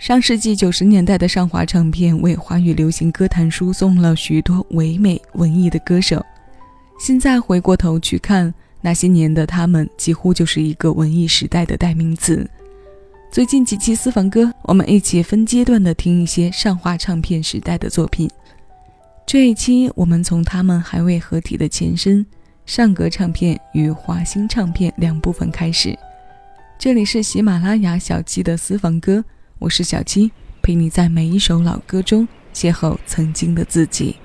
上世纪九十年代的上华唱片为华语流行歌坛输送了许多唯美文艺的歌手。现在回过头去看那些年的他们，几乎就是一个文艺时代的代名词。最近几期私房歌，我们一起分阶段的听一些上华唱片时代的作品。这一期我们从他们还未合体的前身上格唱片与华星唱片两部分开始。这里是喜马拉雅小七的私房歌。我是小七，陪你在每一首老歌中邂逅曾经的自己。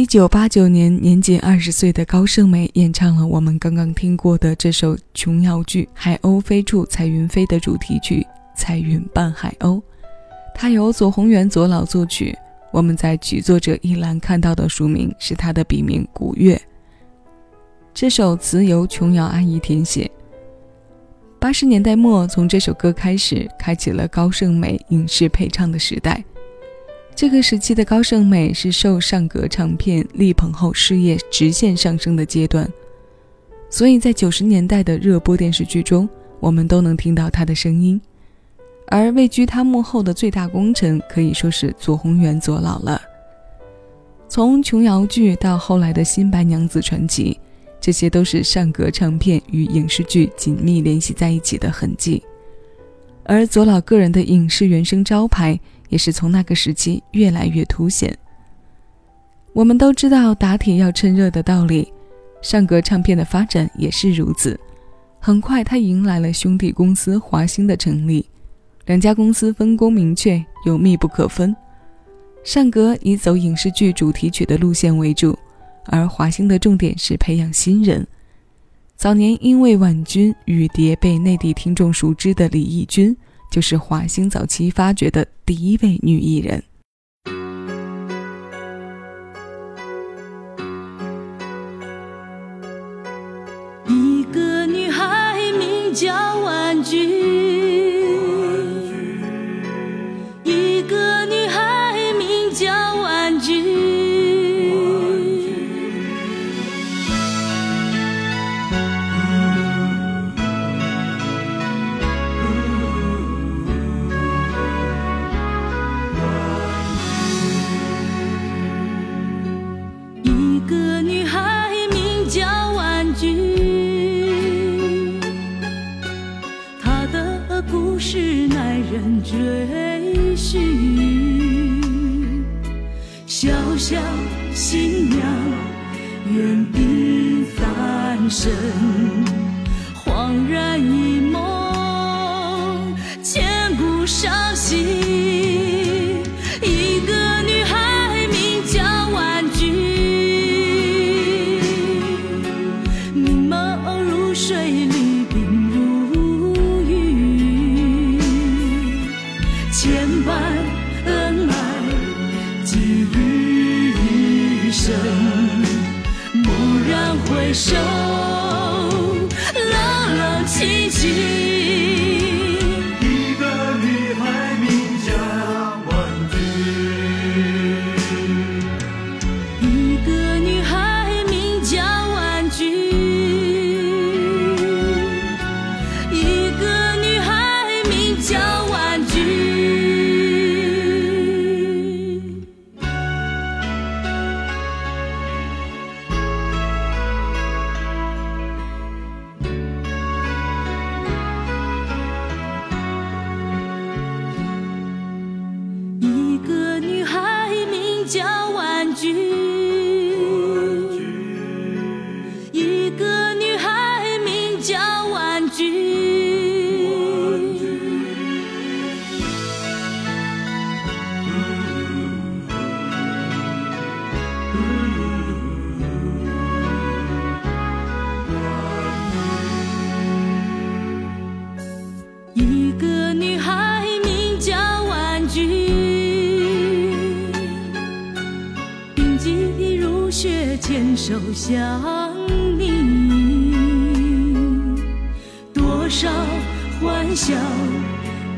一九八九年，年仅二十岁的高胜美演唱了我们刚刚听过的这首琼瑶剧《海鸥飞处彩云飞》的主题曲《彩云伴海鸥》，它由左宏元左老作曲。我们在曲作者一栏看到的署名是他的笔名古月。这首词由琼瑶阿姨填写。八十年代末，从这首歌开始，开启了高胜美影视配唱的时代。这个时期的高胜美是受上格唱片力捧后事业直线上升的阶段，所以在九十年代的热播电视剧中，我们都能听到她的声音。而位居她幕后的最大功臣，可以说是左宏元左老了。从琼瑶剧到后来的新白娘子传奇，这些都是上格唱片与影视剧紧密联系在一起的痕迹。而左老个人的影视原声招牌。也是从那个时期越来越凸显。我们都知道打铁要趁热的道理，上格唱片的发展也是如此。很快，他迎来了兄弟公司华星的成立，两家公司分工明确又密不可分。善格以走影视剧主题曲的路线为主，而华星的重点是培养新人。早年因为婉君、雨蝶被内地听众熟知的李翊君，就是华星早期发掘的第一位女艺人。手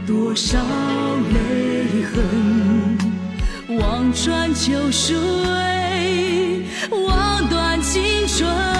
多少泪痕，望穿秋水，望断青春。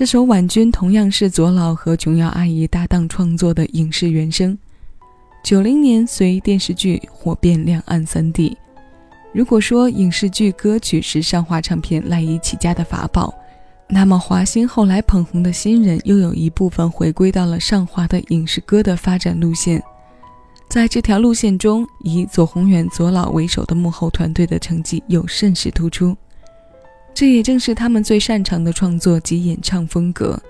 这首《婉君》同样是左老和琼瑶阿姨搭档创作的影视原声，九零年随电视剧火遍两岸三地。如果说影视剧歌曲是上华唱片赖以起家的法宝，那么华星后来捧红的新人又有一部分回归到了上华的影视歌的发展路线。在这条路线中，以左宏远左老为首的幕后团队的成绩又甚是突出。这也正是他们最擅长的创作及演唱风格。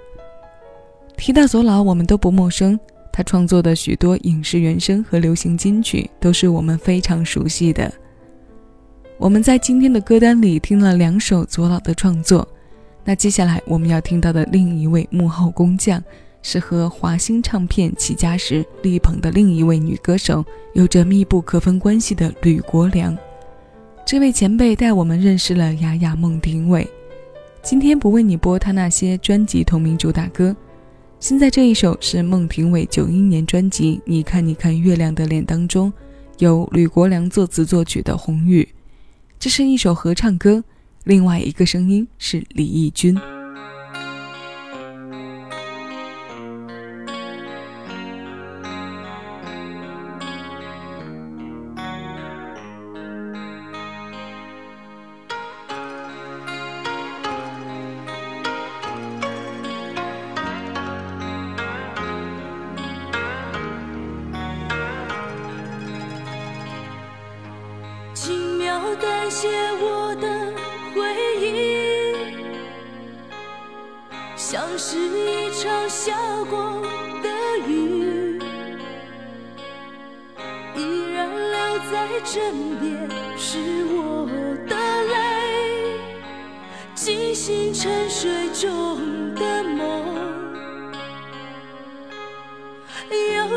提到左老，我们都不陌生，他创作的许多影视原声和流行金曲都是我们非常熟悉的。我们在今天的歌单里听了两首左老的创作，那接下来我们要听到的另一位幕后工匠，是和华星唱片起家时力捧的另一位女歌手，有着密不可分关系的吕国良。这位前辈带我们认识了雅雅孟庭苇。今天不为你播他那些专辑同名主打歌，现在这一首是孟庭苇九一年专辑《你看你看月亮的脸》当中，由吕国良作词作曲的《红雨》。这是一首合唱歌，另外一个声音是李翊君。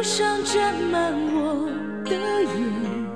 路上沾满我的眼。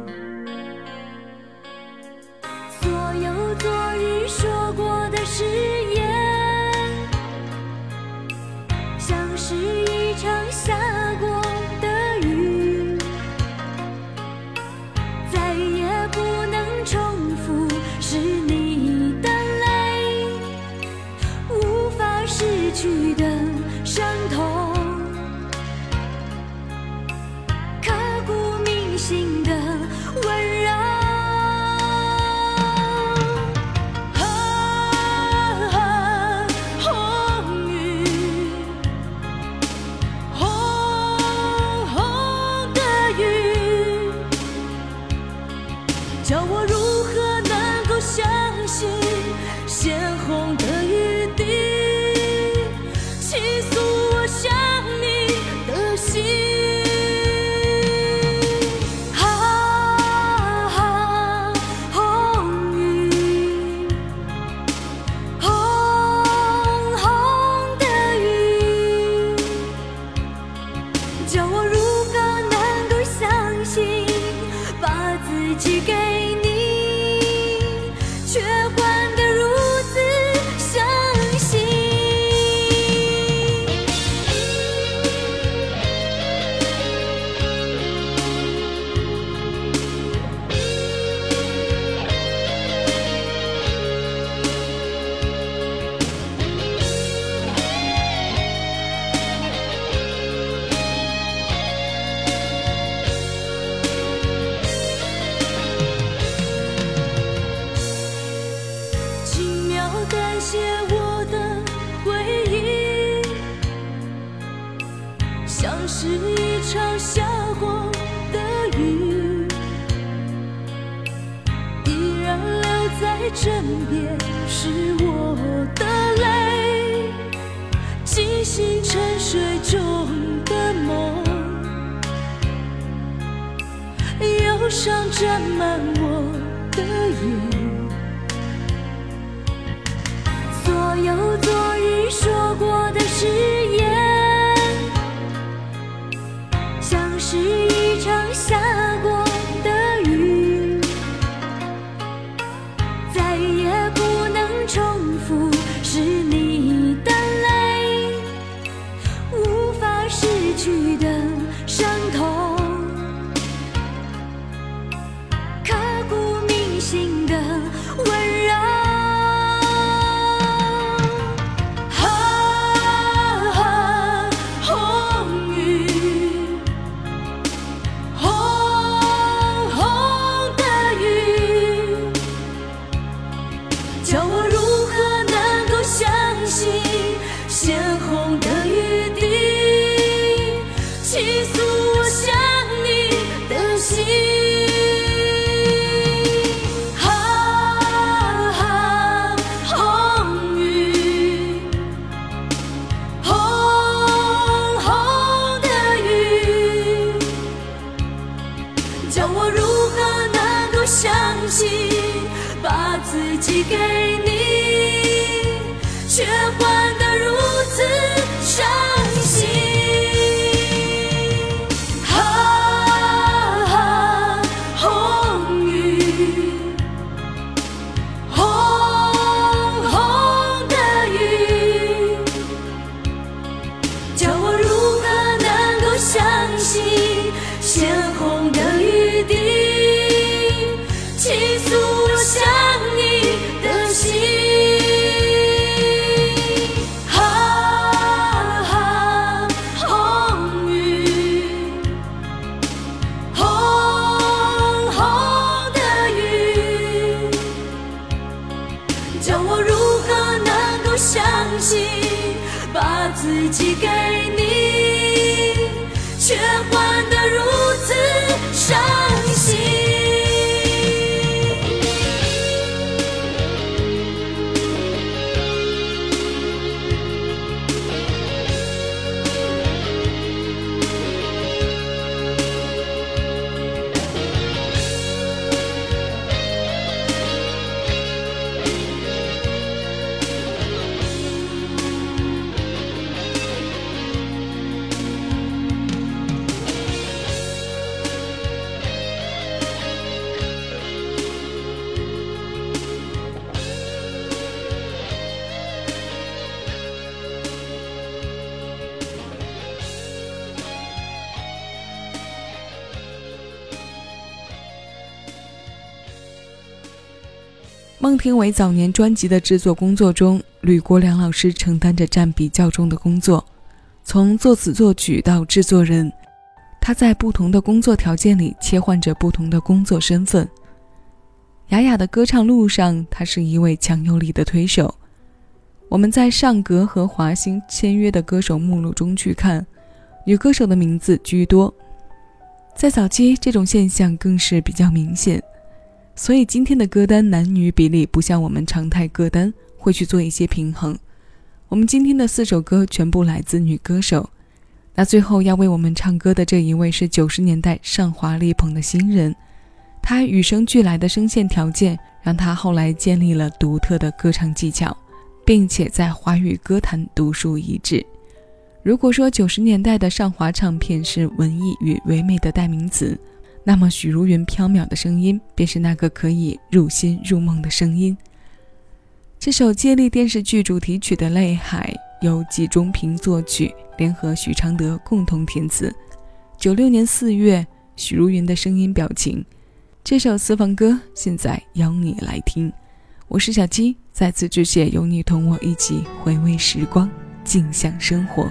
上沾满我的眼。所有昨日说过的誓自己给自己给孟庭苇早年专辑的制作工作中，吕国良老师承担着占比较重的工作，从作词作曲到制作人，他在不同的工作条件里切换着不同的工作身份。雅雅的歌唱路上，他是一位强有力的推手。我们在上格和华星签约的歌手目录中去看，女歌手的名字居多。在早期，这种现象更是比较明显。所以今天的歌单男女比例不像我们常态歌单会去做一些平衡。我们今天的四首歌全部来自女歌手。那最后要为我们唱歌的这一位是九十年代上华力捧的新人，他与生俱来的声线条件让他后来建立了独特的歌唱技巧，并且在华语歌坛独树一帜。如果说九十年代的上华唱片是文艺与唯美的代名词。那么，许茹芸飘渺的声音便是那个可以入心入梦的声音。这首接力电视剧主题曲的《泪海》由季中平作曲，联合许常德共同填词。九六年四月，许茹芸的声音表情。这首私房歌现在邀你来听。我是小七，再次致谢有你同我一起回味时光，静享生活。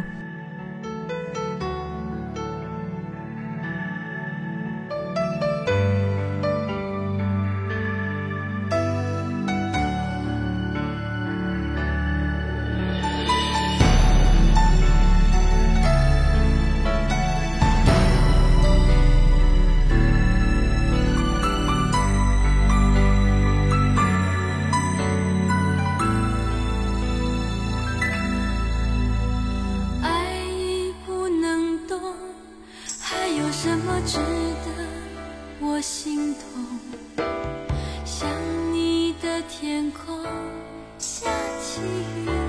什么值得我心痛？想你的天空下起雨。